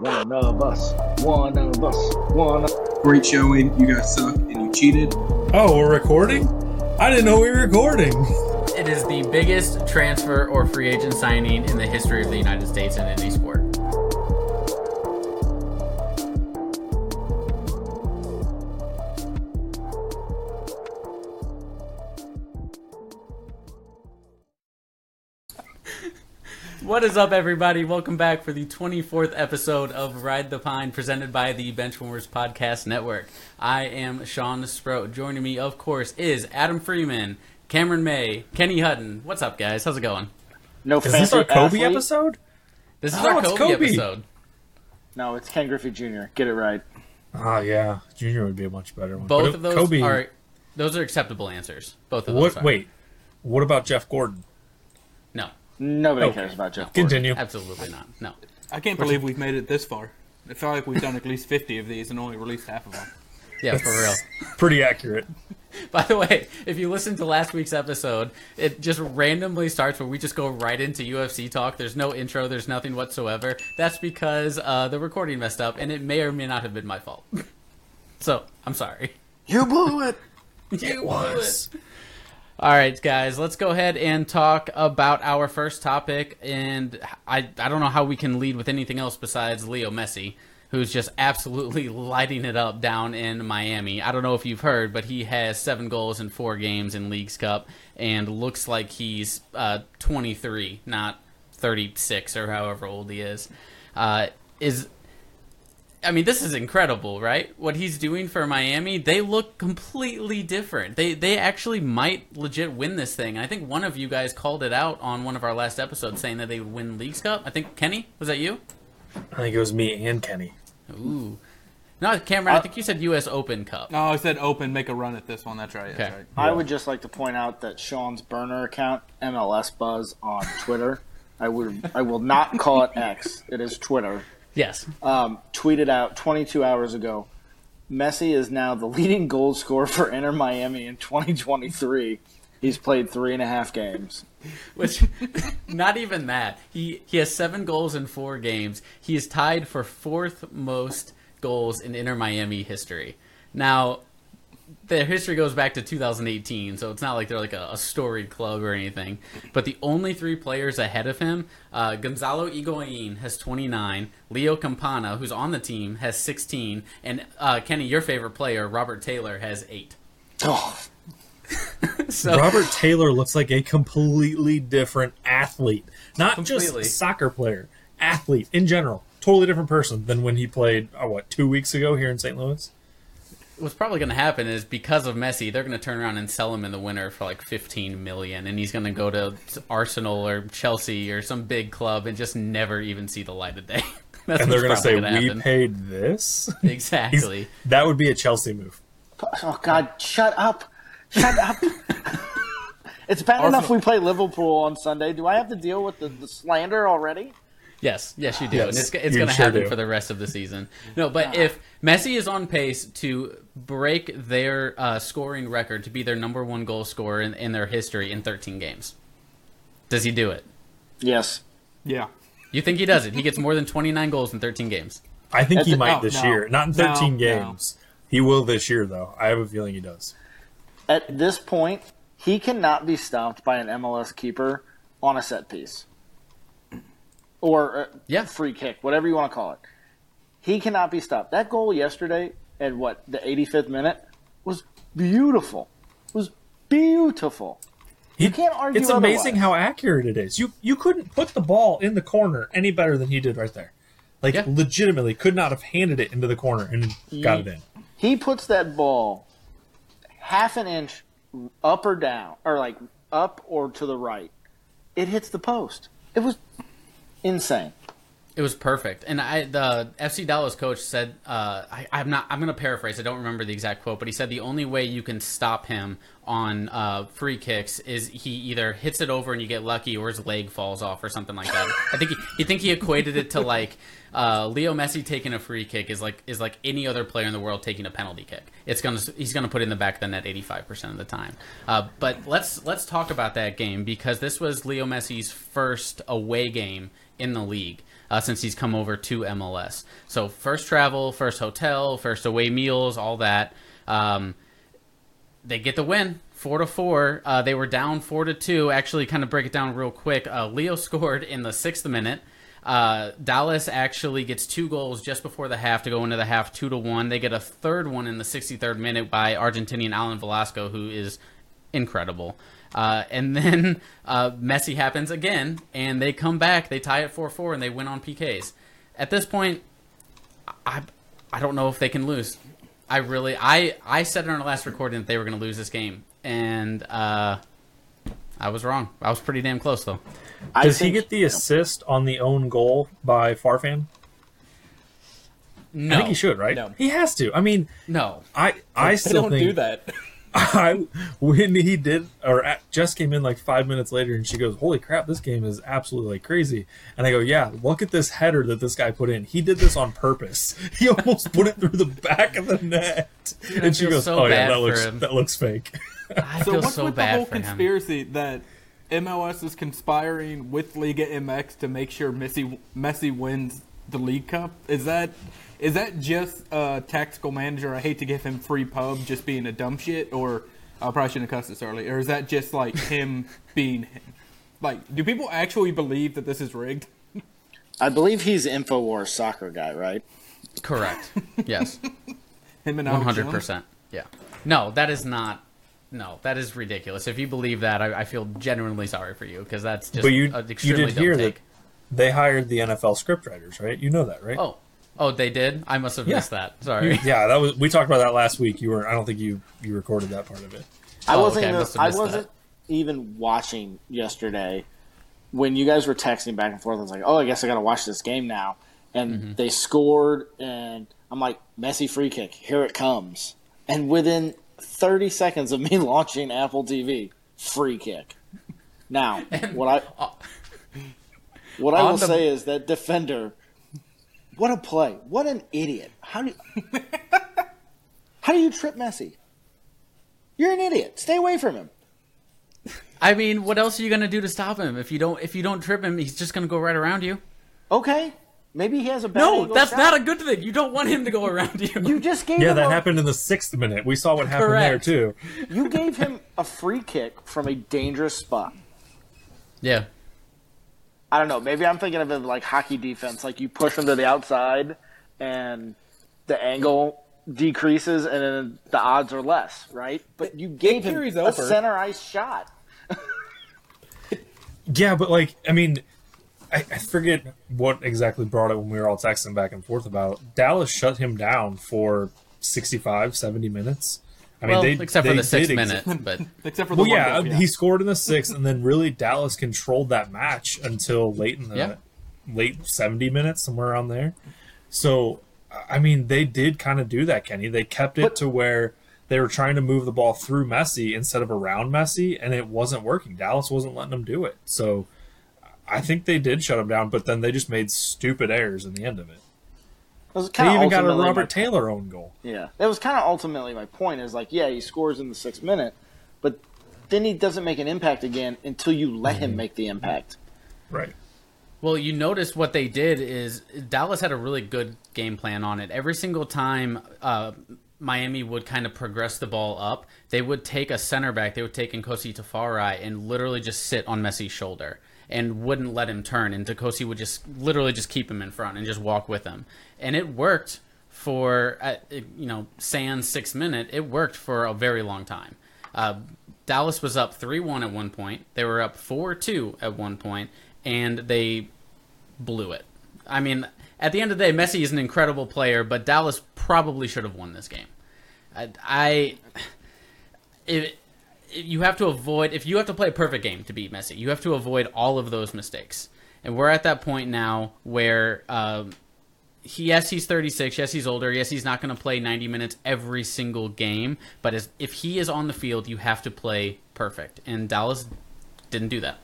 One of us. One of us. One. Of- Great showing. You guys suck and you cheated. Oh, we're recording? I didn't know we were recording. It is the biggest transfer or free agent signing in the history of the United States in any sport. What is up, everybody? Welcome back for the 24th episode of Ride the Pine, presented by the Benchwarmers Podcast Network. I am Sean Sproat. Joining me, of course, is Adam Freeman, Cameron May, Kenny Hutton. What's up, guys? How's it going? no Is this our Kobe athlete? episode? This is Oh, our it's Kobe, Kobe. episode. No, it's Ken Griffey Jr. Get it right. Ah, yeah. Junior would be a much better one. Both But of those Kobe, are those are acceptable answers. Both of those. What? are. Wait. What about Jeff Gordon? No, Nobody Okay. cares about Jeff. Gordon. Continue. absolutely not. No. I can't believe we've made it this far. I feel like we've done at least 50 of these and only released half of them. Yeah, for real. Pretty accurate. By the way, if you listen to last week's episode, it just randomly starts where we just go right into UFC talk. There's no intro, there's nothing whatsoever. That's because uh, the recording messed up, and it may or may not have been my fault. so, I'm sorry. You blew it. It was. All right, guys, let's go ahead and talk about our first topic. And I, I don't know how we can lead with anything else besides Leo Messi, who's just absolutely lighting it up down in Miami. I don't know if you've heard, but he has seven goals in four games in Leagues Cup and looks like he's uh, 23, not 36 or however old he is. Uh, is I mean, this is incredible, right? What he's doing for Miami, they look completely different. They they actually might legit win this thing. And I think one of you guys called it out on one of our last episodes, saying that they would win Leagues Cup. I think Kenny was that you? I think it was me and Kenny. Ooh, no, Cameron. Uh, I think you said U.S. Open Cup. No, I said open, make a run at this one. That's right. That's Okay. right. I would just like to point out that Sean's burner account, MLS Buzz on Twitter, I would I will not call it X. It is Twitter. Yes, Um, tweeted out 22 hours ago. Messi is now the leading goal scorer for Inter Miami in 2023. He's played three and a half games. which not even that. He he has seven goals in four games. He is tied for fourth most goals in Inter Miami history. Now, their history goes back to 2018, so it's not like they're like a, a storied club or anything. But the only three players ahead of him, uh, Gonzalo Higuain has 29, Leo Campana, who's on the team, has 16, and uh, Kenny, your favorite player, Robert Taylor, has eight. Oh, So Robert Taylor looks like a completely different athlete. Not Completely. just soccer player, athlete in general. Totally different person than when he played, oh, what, two weeks ago here in St. Louis? What's probably going to happen is because of Messi, they're going to turn around and sell him in the winter for like 15 million, and he's going to go to Arsenal or Chelsea or some big club and just never even see the light of day. That's And they're going to say, gonna we paid this? He's- exactly. that would be a Chelsea move. oh God! Shut up! Shut up! it's bad enough we play Liverpool on Sunday. Do I have to deal with the, the slander already? Yes, yes, you do, Yes, and it's, it's going to sure happen do. for the rest of the season. No, but if Messi is on pace to break their uh, scoring record to be their number one goal scorer in, in their history in 13 games, does he do it? Yes. Yeah. You think he does it? He gets more than 29 goals in 13 games. I think he That's- might no, this no, year. Not in 13 no. games. He will this year, though. I have a feeling he does. At this point, he cannot be stopped by an MLS keeper on a set piece or a Yeah. free kick, whatever you want to call it. He cannot be stopped. That goal yesterday at what the 85th minute was beautiful. It Was beautiful. You can't argue It's amazing otherwise. how accurate it is. You you couldn't put the ball in the corner any better than he did right there. Like Yeah. legitimately could not have handed it into the corner and got it in. He puts that ball half an inch up or down, or like up or to the right. It hits the post. It was insane. It was perfect, and I the FC Dallas coach said, uh, I, "I'm not. I'm going to paraphrase. I don't remember the exact quote, but he said the only way you can stop him on uh, free kicks is he either hits it over and you get lucky, or his leg falls off, or something like that. I think he, think he equated it to like Uh, Leo Messi taking a free kick is like is like any other player in the world taking a penalty kick. It's gonna he's gonna put in the back of the net 85% of the time. Uh, but let's let's talk about that game because this was Leo Messi's first away game in the league uh, since he's come over to MLS. So first travel, first hotel, first away meals, all that. Um, they get the win four to four. Uh, they were down four to two. Actually, kind of break it down real quick. Uh, Leo scored in the sixth minute. Uh, Dallas actually gets two goals just before the half to go into the half two to one. They get a third one in the 63rd minute by Argentinian Alan Velasco, who is incredible. Uh, and then uh, Messi happens again, and they come back. They tie it 4 4, and they win on PKs. At this point, I, I don't know if they can lose. I really, I, I said in our last recording that they were going to lose this game, and uh, I was wrong. I was pretty damn close, though. I Does he get the assist on the own goal by Farfan? No, I think he should, right? No. He has to. I mean, No, I I They still don't think do that. I when he did or at, just came in like five minutes later and she goes, "Holy crap, this game is absolutely like crazy." And I go, "Yeah, look at this header that this guy put in. He did this on purpose. He almost put it through the back of the net." I and she goes, so "Oh yeah, that looks him. that looks fake." I So feel what's so with the whole for him. conspiracy that MLS is conspiring with Liga MX to make sure Messi Messi wins the League Cup? Is that is that just a tactical manager? I hate to give him free pub, just being a dumb shit, or I probably shouldn't have cussed this early. Or is that just like him being him? Like, do people actually believe that this is rigged? I believe he's Infowars soccer guy, right? Correct. Yes. Him and Alex hundred Jones? percent. Yeah. No, that is not. No, that is ridiculous. If you believe that, I, I feel genuinely sorry for you because that's just But you an you did dumb hear take. that they hired the NFL scriptwriters, right? You know that, right? Oh, oh, they did. I must have Yeah. missed that. Sorry. Yeah, that was we talked about that last week. You were I don't think you you recorded that part of it. I Oh, wasn't. okay, I even, must have I wasn't even watching yesterday when you guys were texting back and forth. I was like, "Oh, I guess I got to watch this game now." And Mm-hmm. they scored, and I'm like, "Messi free kick, here it comes!" And within 30 seconds of me launching Apple TV, free kick. Now, what I what I will the- say is that defender, what a play! What an idiot! How do you, how do you trip Messi? You're an idiot. Stay away from him. I mean, what else are you gonna do to stop him? If you don't, if you don't trip him, he's just gonna go right around you. Okay, maybe he has a bad No, angle that's shot. not a good thing. You don't want him to go around you. You just gave Yeah, him that a, happened in the sixth minute. We saw what happened Correct. there too. You gave him a free kick from a dangerous spot. yeah. I don't know. Maybe I'm thinking of it like hockey defense. Like you push him to the outside, and the angle decreases, and then the odds are less, right? But you gave him carries a over. center ice shot. Yeah, but like, I mean, I, I forget what exactly brought it when we were all texting back and forth about. Dallas shut him down for 65, 70 minutes. I mean, well, they except for the sixth did ex- minute, but Except for the Well, one yeah, goal, he scored in the sixth, and then really Dallas controlled that match until late in the Yeah. late seventy minutes, somewhere around there. So, I mean, they did kind of do that, Kenny. They kept it But- to where they were trying to move the ball through Messi instead of around Messi, and it wasn't working. Dallas wasn't letting them do it. So, I think they did shut him down, but then they just made stupid errors in the end of it. It was They kind of even got a Robert Taylor own goal. Yeah, that was kind of ultimately my point. Is like, yeah, he scores in the sixth minute, but then he doesn't make an impact again until you let Mm-hmm. him make the impact. Right. Well, you notice what they did is Dallas had a really good game plan on it. Every single time uh, Miami would kind of progress the ball up, they would take a center back, they would take Nkosi Tafari and literally just sit on Messi's shoulder and wouldn't let him turn. And Nkosi would just literally just keep him in front and just walk with him. And it worked for, uh, you know, sans six minute, it worked for a very long time. Uh, Dallas was up 3 1 at one point. They were up 4 2 at one point, and they blew it. I mean, at the end of the day, Messi is an incredible player, but Dallas probably should have won this game. I, I if you have to avoid if you have to play a perfect game to beat Messi, you have to avoid all of those mistakes. And we're at that point now where um, he, yes, he's 36. Yes, he's older. Yes, he's not going to play 90 minutes every single game. But as, if he is on the field, you have to play perfect. And Dallas didn't do that.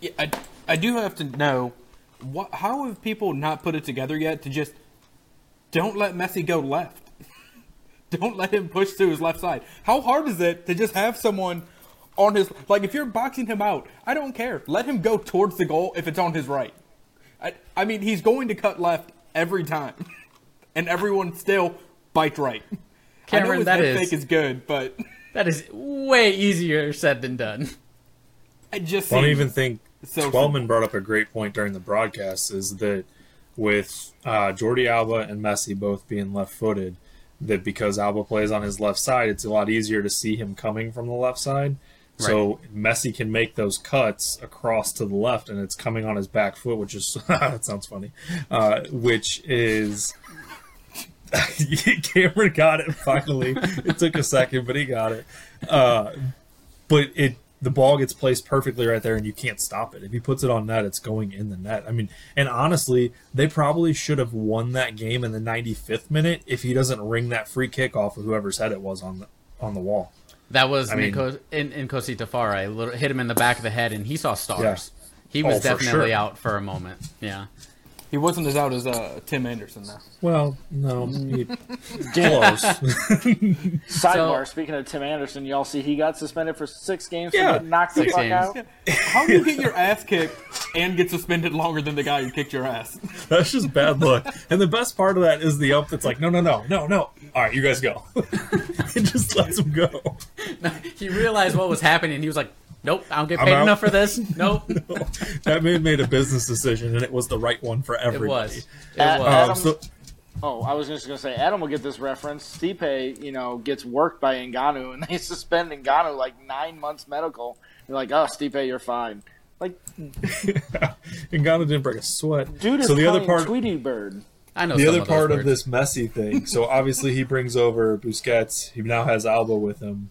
Yeah, I, I do have to know what, how have people not put it together yet to just don't let Messi go left? don't let him push to his left side. How hard is it to just have someone on his like if you're boxing him out, I don't care. Let him go towards the goal if it's on his right. I, I mean, he's going to cut left every time, and everyone still bite right. Cameron, I know his that head is- fake is good, but That is way easier said than done. I just don't even think so Twellman brought up a great point during the broadcast is that with uh, Jordi Alba and Messi both being left footed, that because Alba plays on his left side, it's a lot easier to see him coming from the left side. So Messi can make those cuts across to the left, and it's coming on his back foot, which is that sounds funny, uh, which is Cameron got it finally. it took a second, but he got it. Uh, but it the ball gets placed perfectly right there, and you can't stop it. If he puts it on net, it's going in the net. I mean, and honestly, they probably should have won that game in the 95th minute if he doesn't ring that free kick off of whoever's head it was on the on the wall. That was I mean- in Nkosi Tafari. Little- Hit him in the back of the head, and he saw stars. He Oh, was for definitely sure. out for a moment. Yeah. He wasn't as out as uh, Tim Anderson though. Well, no, he, close. Sidebar. So- speaking of Tim Anderson, y'all see he got suspended for six games Yeah. for getting knocked the fuck games. out. How do you get your ass kicked and get suspended longer than the guy who kicked your ass? That's just bad luck. And the best part of that is the ump that's like, no, no, no, no, no. All right, you guys go. it just lets him go. He realized what was happening. He was like, "Nope, I don't get I'm paid out." enough for this. Nope." That man made a business decision, and it was the right one for It everybody. was. It Uh, was. Um, Adam- so, Oh, I was just gonna say Adam will get this reference. Stipe, you know, gets worked by Ngannou, and they suspend Ngannou like nine months medical. They're like, "Oh, Stipe, you're fine." Like, Ngannou didn't break a sweat. dude is so the other part, Tweety Bird. I know the other of those part of words. this messy thing. So obviously he brings over Busquets. He now has Alba with him.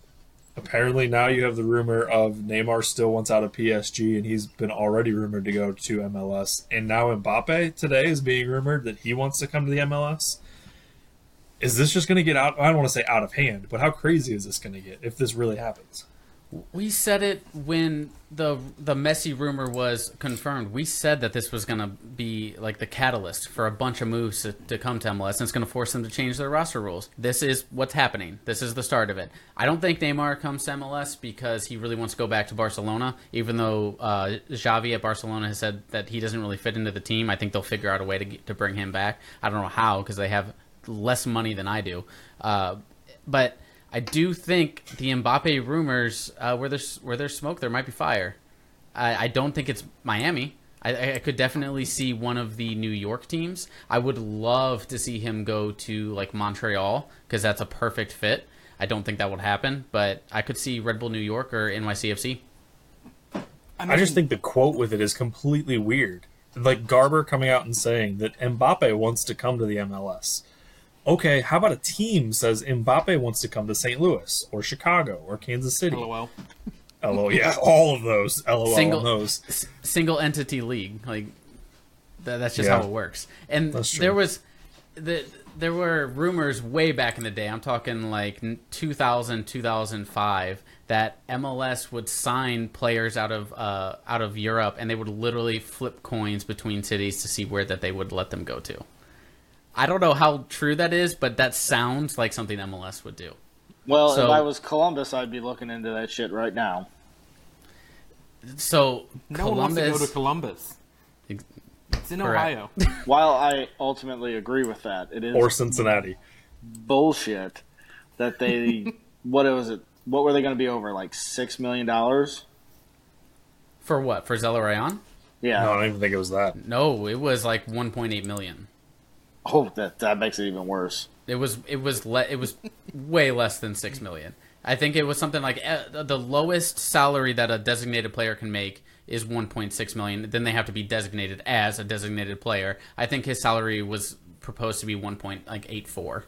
Apparently now you have the rumor of Neymar still wants out of PSG, and he's been already rumored to go to MLS. And now Mbappe today is being rumored that he wants to come to the MLS. Is this just going to get out? I don't want to say out of hand, but how crazy is this going to get if this really happens? We said it when the the Messi rumor was confirmed. We said that this was going to be like the catalyst for a bunch of moves to, to come to MLS, and it's going to force them to change their roster rules. This is what's happening. This is the start of it. I don't think Neymar comes to MLS because he really wants to go back to Barcelona, even though uh, Xavi at Barcelona has said that he doesn't really fit into the team. I think they'll figure out a way to to bring him back. I don't know how because they have less money than I do, uh, but. I do think the Mbappe rumors, uh, where there's where there's smoke, there might be fire. I, I don't think it's Miami. I, I could definitely see one of the New York teams. I would love to see him go to like Montreal because that's a perfect fit. I don't think that would happen, but I could see Red Bull New York or NYCFC. I just think the quote with it is completely weird. Like Garber coming out and saying that Mbappe wants to come to the MLS. Okay, how about a team says Mbappe wants to come to St. Louis or Chicago or Kansas City? LOL. LOL, yeah, all of those. LOL Single- on those. S- single entity league. Like tha- that's just Yeah. how it works. And That's true. there was the there were rumors way back in the day. I'm talking like 2000, 2005 that MLS would sign players out of uh, out of Europe and they would literally flip coins between cities to see where that they would let them go to. I don't know how true that is, but that sounds like something MLS would do. Well, So- if I was Columbus, I'd be looking into that shit right now. So No one wants to go to Columbus. Ex- It's in Correct. Ohio. While I ultimately agree with that, it is Or Cincinnati. bullshit that they what was it? What were they going to be over like six million dollars? for what for Zelarayan? Yeah. No, I don't even think it was that. No, it was like 1.8 million. Oh, that that makes it even worse. It was it was le- it was way less than six million. I think it was something like uh, the lowest salary that a designated player can make is 1.6 million. Then they have to be designated as a designated player. I think his salary was proposed to be 1.84.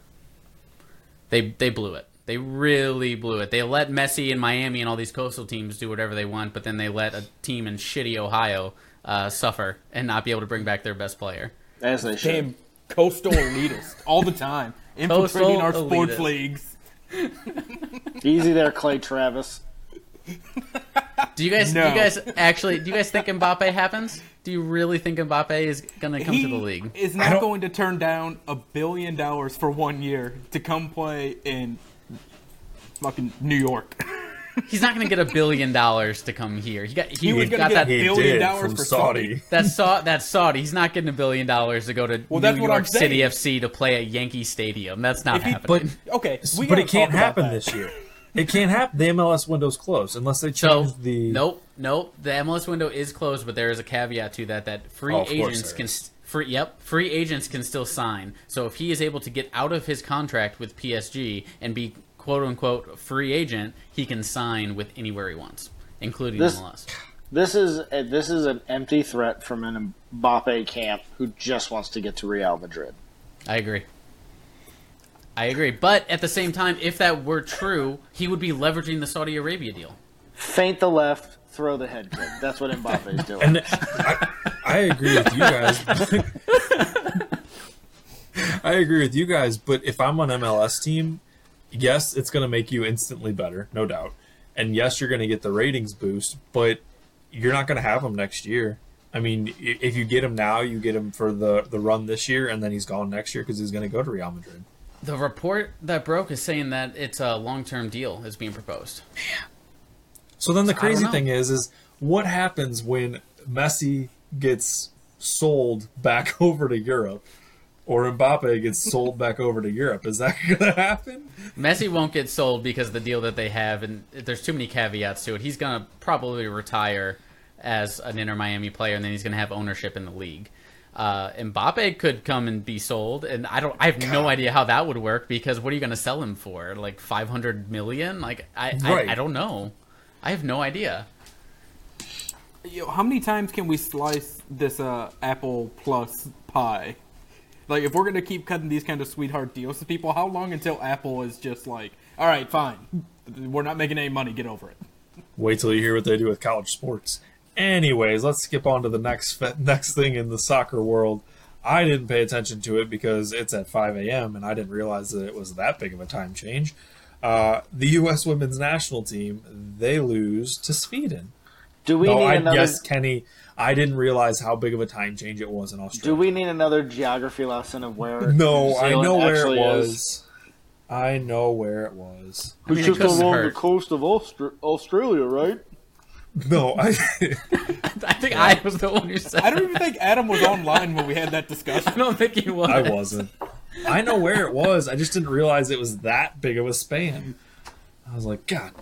They they blew it. They really blew it. They let Messi and Miami and all these coastal teams do whatever they want, but then they let a team in shitty Ohio uh, suffer and not be able to bring back their best player. As they should. Damn coastal elitist all the time, infiltrating our Coastal sports elitist. leagues. Easy there, Clay Travis. Do you guys? No. Do you guys actually? Do you guys think Mbappe happens? Do you really think Mbappe is going to come he to the league? is I not don't- going to turn down a billion dollars for one year to come play in fucking New York. He's not going to get a billion dollars to come here. He got he, He was got get that. a He billion dollars from for Saudi. Saudi. That's Sa- that's Saudi. He's not getting a billion dollars to go to Well, New York City. FC to play at Yankee Stadium. That's not If he- happening. Okay, we but it can't happen that. this year. It can't happen. The MLS window's closed unless they So the. nope, nope. The MLS window is closed, but there is a caveat to that that free Oh, agents can is. free yep free agents can still sign. So if he is able to get out of his contract with PSG and be quote unquote free agent, he can sign with anywhere he wants, including This- MLS. This is a, this is an empty threat from an Mbappe camp who just wants to get to Real Madrid. I agree. I agree, but at the same time, if that were true, he would be leveraging the Saudi Arabia deal. Feint the left, throw the head kick. That's what Mbappe is doing. And I, I agree with you guys. I agree with you guys, but if I'm on MLS team, yes, it's going to make you instantly better, no doubt. And yes, you're going to get the ratings boost, but you're not going to have him next year. I mean, if you get him now, you get him for the the run this year, and then he's gone next year because he's going to go to Real Madrid. The report that broke is saying that it's a long-term deal is being proposed. So then the crazy thing is, is what happens when Messi gets sold back over to Europe, or Mbappe gets sold back over to Europe? Is that going to happen? Messi won't get sold because of the deal that they have, and there's too many caveats to it. He's gonna probably retire as an Inter Miami player, and then he's gonna have ownership in the league. Uh, Mbappe could come and be sold, and I don't. I have no idea how that would work because what are you gonna sell him for? Like 500 million? Like I, Right. I, I don't know. I have no idea. Yo, how many times can we slice this uh, Apple Plus pie? Like, if we're gonna keep cutting these kind of sweetheart deals to people, how long until Apple is just like, all right, fine, we're not making any money, get over it. Wait till you hear what they do with college sports. Anyways, let's skip on to the next next thing in the soccer world. I didn't pay attention to it because it's at 5 a.m. and I didn't realize that it was that big of a time change. Uh, the U.S. women's national team they lose to Sweden. Do we no, need I, another? yes, Kenny. I didn't realize how big of a time change it was in Australia. Do we need another geography lesson of where? No, New I know where it was. is? I know where it was. I mean, it couldn't hurt. coast of Austra- Australia, right? No, I. I think I was the one who said. I don't even think Adam was online when we had that discussion. I don't think he was. I wasn't. I know where it was. I just didn't realize it was that big of a span. I was like, God.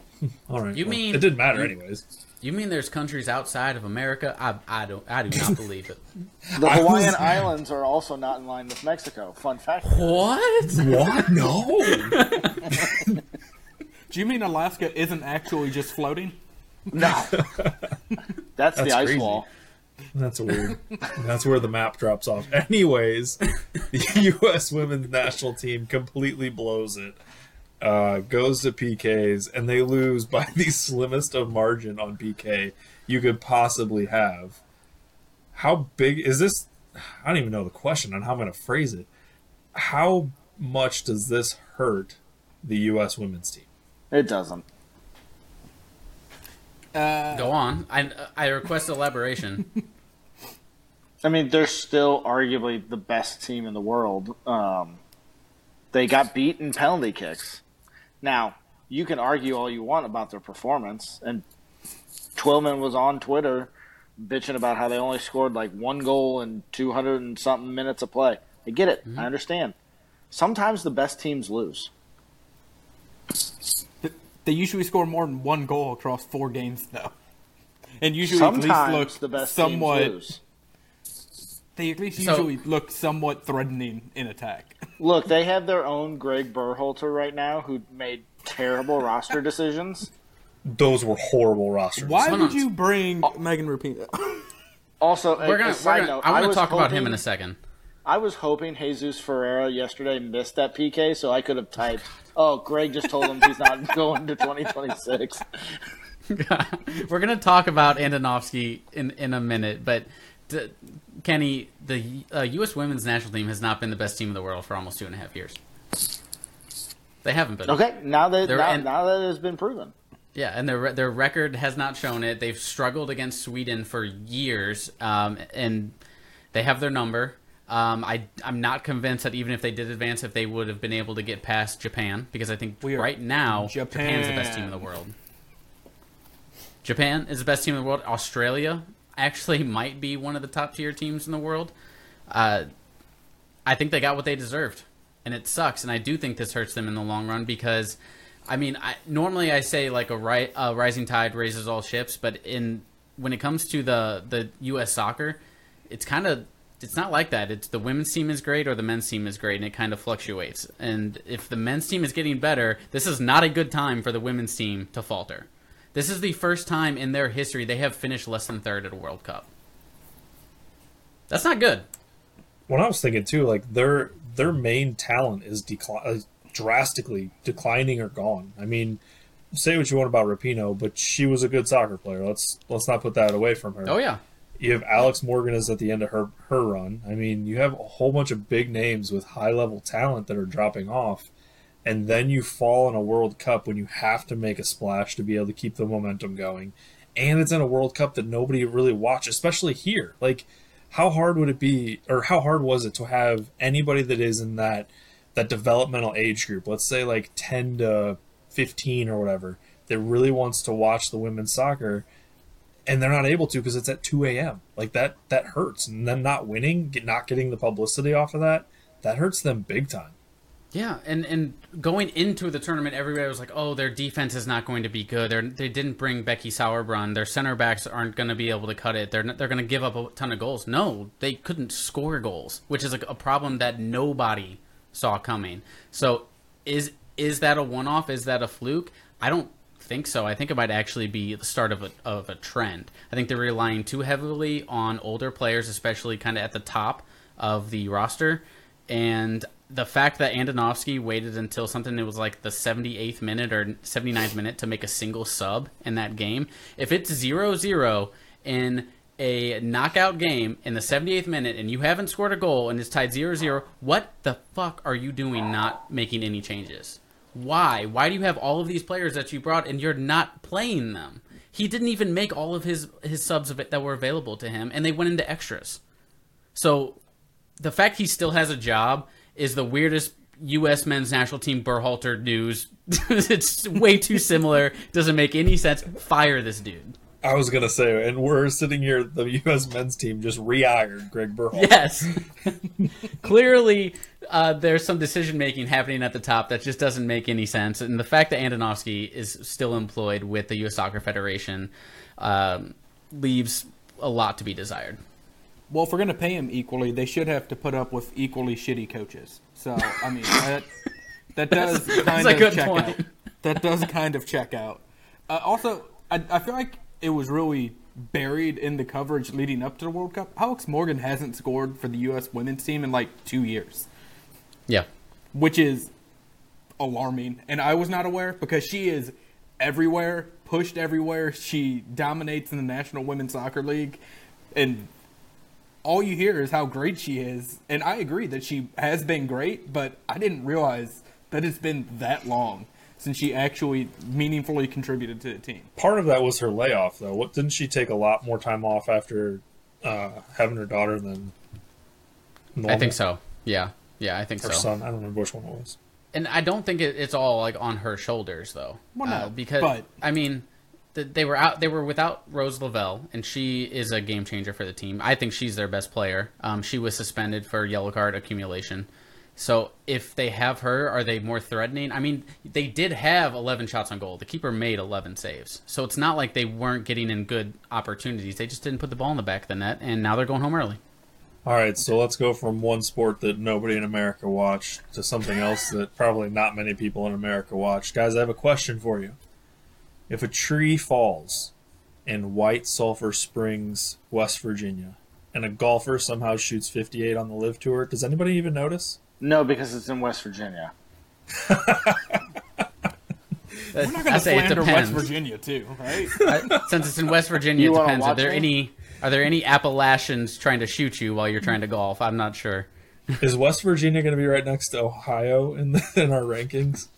All right. You well, mean- it didn't matter you- anyways? You mean there's countries outside of America? I, I don't. I do not believe it. The Hawaiian was- Islands are also not in line with Mexico. Fun fact. What? What? No. Do you mean Alaska isn't actually just floating? No, that's, the ice crazy. wall. That's weird. That's where the map drops off. Anyways, the U.S. women's national team completely blows it. Uh, goes to PKs and they lose by the slimmest of margin on PK you could possibly have. How big is this? I don't even know the question on how I'm going to phrase it. How much does this hurt the U.S. women's team? It doesn't. Go on. I I request elaboration. I mean, they're still arguably the best team in the world. Um, they got beat in penalty kicks. Now, you can argue all you want about their performance, and Twellman was on Twitter bitching about how they only scored like one goal in 200 and something minutes of play. I get it. Mm-hmm. I understand. Sometimes the best teams lose. They usually score more than one goal across four games, though. And usually at least Sometimes look the best somewhat. teams lose. They at least So- usually look somewhat threatening in attack. Look, they have their own Greg Berhalter right now who made terrible roster decisions. Those were horrible rosters. Why Hold would on. you bring Megan Rapinoe? Also, We're gonna. a side We're gonna note, I want to was talk about him in a second. I was hoping Jesus Ferreira yesterday missed that PK, so I could have typed, "Oh, Greg just told him he's not going to 2026." We're gonna talk about Andonovski in in a minute, but d- Kenny, the uh, U.S. women's national team has not been the best team in the world for almost two and a half years. They haven't been. Okay, now that now, en- now that has been proven, Yeah, and their their record has not shown it. They've struggled against Sweden for years, um, and they have their number. Um, I I'm not convinced that even if they did advance, if they would have been able to get past Japan, because I think We right now Japan. Japan's the best team in the world. Japan is the best team in the world. Australia actually might be one of the top tier teams in the world. Uh, I think they got what they deserved, and it sucks. And I do think this hurts them in the long run because, I mean, I, normally I say like a, ri- a rising tide raises all ships, but in when it comes to the the U.S. soccer, it's kind of it's not like that. It's the women's team is great or the men's team is great, and it kind of fluctuates. And if the men's team is getting better, this is not a good time for the women's team to falter. This is the first time in their history they have finished less than third at a World Cup. That's not good. When I was thinking too, like their their main talent is decli- uh, drastically declining or gone. I mean, say what you want about Rapinoe, but she was a good soccer player. Let's let's not put that away from her. Oh yeah, You have Alex Morgan is at the end of her her run. I mean, you have a whole bunch of big names with high level talent that are dropping off, and then you fall in a World Cup when you have to make a splash to be able to keep the momentum going, and it's in a World Cup that nobody really watched, especially here. Like, how hard would it be, or how hard was it to have anybody that is in that that developmental age group, let's say like ten to fifteen or whatever, that really wants to watch the women's soccer? and they're not able to because it's at 2 a.m. Like that, that hurts. And then not winning, get, not getting the publicity off of that, that hurts them big time. Yeah, and and going into the tournament, everybody was like, "Oh, their defense is not going to be good. They're, they didn't bring Becky Sauerbrunn. Their center backs aren't going to be able to cut it. They're not, they're going to give up a ton of goals." No, they couldn't score goals, which is a, a problem that nobody saw coming. So, is is that a one off? Is that a fluke? I don't think so. I think it might actually be the start of a of a trend. I think they're relying too heavily on older players, especially kind of at the top of the roster, and the fact that Andonovski waited until something that was like the 78th minute or 79th minute to make a single sub in that game. If it's 0-0 in a knockout game in the 78th minute and you haven't scored a goal and it's tied 0-0, what the fuck are you doing not making any changes? Why? Why do you have all of these players that you brought and you're not playing them? He didn't even make all of his his subs of it that were available to him and they went into extras. So the fact he still has a job is the weirdest U.S. men's national team Berhalter news. it's way too similar. Doesn't make any sense. Fire this dude. I was gonna say, and we're sitting here, the U.S. men's team just re-hired Greg Berhalter. Yes. Clearly, uh, there's some decision making happening at the top that just doesn't make any sense. And the fact that Andonovski is still employed with the U.S. Soccer Federation um, leaves a lot to be desired. Well, if we're going to pay him equally, they should have to put up with equally shitty coaches. So, I mean, that, that does kind that's a of good check point. out. That does kind of check out. Uh, also, I, I feel like it was really buried in the coverage leading up to the World Cup. Alex Morgan hasn't scored for the U.S. women's team in like two years, Yeah. which is alarming. And I was not aware because she is everywhere, pushed everywhere. She dominates in the National Women's Soccer League. And all you hear is how great she is. And I agree that she has been great, but I didn't realize that it's been that long since she actually meaningfully contributed to the team. Part of that was her layoff, though. What didn't she take a lot more time off after uh, having her daughter than? Normal? I think so. Yeah. Yeah, I think Or so. son, I don't remember which one it was. And I don't think it, it's all like on her shoulders though. Well, no, Uh, because but- I mean, th- they were out. They were without Rose Lavelle, and she is a game changer for the team. I think she's their best player. Um, she was suspended for yellow card accumulation. So if they have her, are they more threatening? I mean, they did have 11 shots on goal. The keeper made 11 saves. So it's not like they weren't getting in good opportunities. They just didn't put the ball in the back of the net, and now they're going home early. All right, so let's go from one sport that nobody in America watched to something else that probably not many people in America watch. Guys, I have a question for you. If a tree falls in White Sulphur Springs, West Virginia, and a golfer somehow shoots 58 on the LIV tour, does anybody even notice? No, because it's in West Virginia. We're not going to say it slander West. Virginia, too, right? Uh, since it's in West Virginia, You it depends. Are there me? any are there any Appalachians trying to shoot you while you're trying to golf? I'm not sure. Is West Virginia going to be right next to Ohio in, the, in our rankings?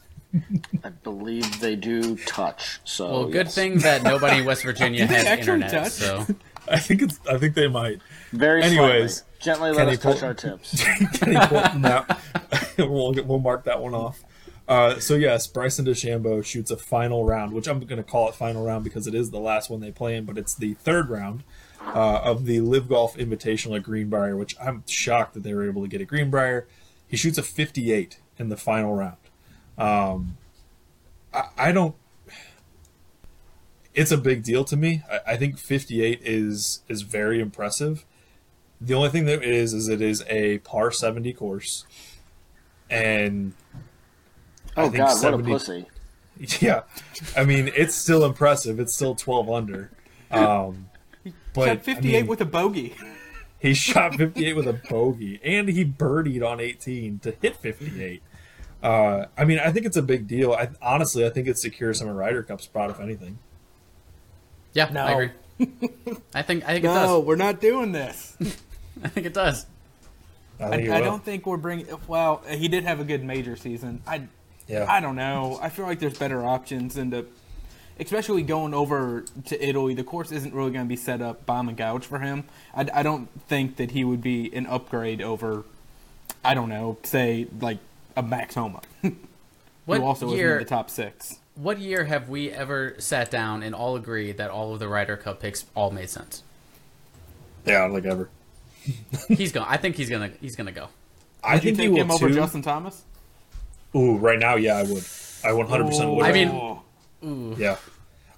I believe they do touch. So Well, good yes. thing that nobody in West Virginia has internet. touch? So I think it's. I think they might. Very Anyways, slightly. gently let Kenny us touch our tips. Kenny Bolton out. we'll, we'll mark that one off. Uh, so yes, Bryson DeChambeau shoots a final round, which I'm going to call it final round because it is the last one they play in, but it's the third round uh, of the LIV Golf Invitational at Greenbrier, which I'm shocked that they were able to get at Greenbrier. He shoots a 58 in the final round. Um, I, I don't. It's a big deal to me. I, I think 58 is is very impressive. The only thing that it is is it is a par 70 course, and I Oh think God, 70 what a pussy! yeah, I mean it's still impressive. It's still 12 under. Um, but Shot 58 I mean, with a bogey. he shot 58 with a bogey, and he birdied on 18 to hit 58. Uh, I mean, I think it's a big deal. I honestly, I think it secures him a Ryder Cup spot, if anything. yeah, No. I agree. I think I think it No, we're not doing this. I think it does. I I, it I don't think we're bringing. Well, he did have a good major season. I, Yeah. I don't know. I feel like there's better options than to, especially going over to Italy. The course isn't really going to be set up bomb and gouge for him. I, I don't think that he would be an upgrade over. I don't know. Say like a Max Homa, What who also year? is in the top six. What year have we ever sat down and all agreed that all of the Ryder Cup picks all made sense? Yeah, like ever. He's going. I think he's gonna. He's gonna go. I Would you think he take will him over too. Justin Thomas? Ooh, right now, yeah, I would. I 100 percent would. I mean- Oh. yeah,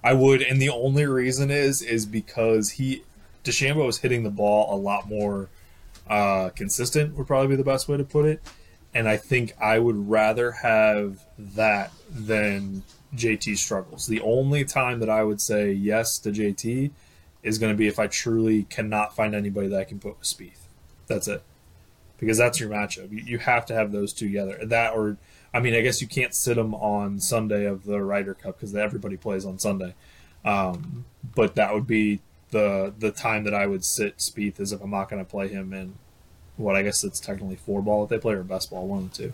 I would, and the only reason is is because he DeChambeau is hitting the ball a lot more uh, consistent. Would probably be the best way to put it. And I think I would rather have that than JT struggles. The only time that I would say yes to JT is going to be if I truly cannot find anybody that I can put with Spieth. That's it. Because that's your matchup. You, have to have those two together. That or, I mean, I guess you can't sit them on Sunday of the Ryder Cup because everybody plays on Sunday. Um, but that would be the the time that I would sit Spieth is if I'm not going to play him in what I guess it's technically four ball that they play or best ball, one of the two.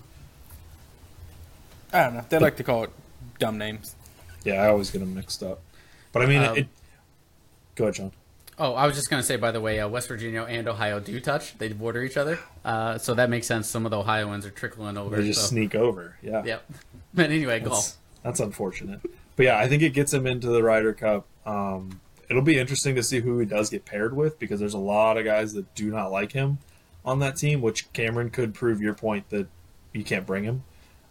I don't know. They like to call it dumb names. Yeah, I always get them mixed up. But I mean, Um, it. Go ahead, John. Oh, I was just gonna say. By the way, uh, West Virginia and Ohio do touch. They border each other, uh, so that makes sense. Some of the Ohioans are trickling over. They just so- sneak over. Yeah. Yep. But anyway, golf. That's, that's unfortunate. But yeah, I think it gets him into the Ryder Cup. Um, it'll be interesting to see who he does get paired with because there's a lot of guys that do not like him on that team, which Cameron could prove your point that you can't bring him.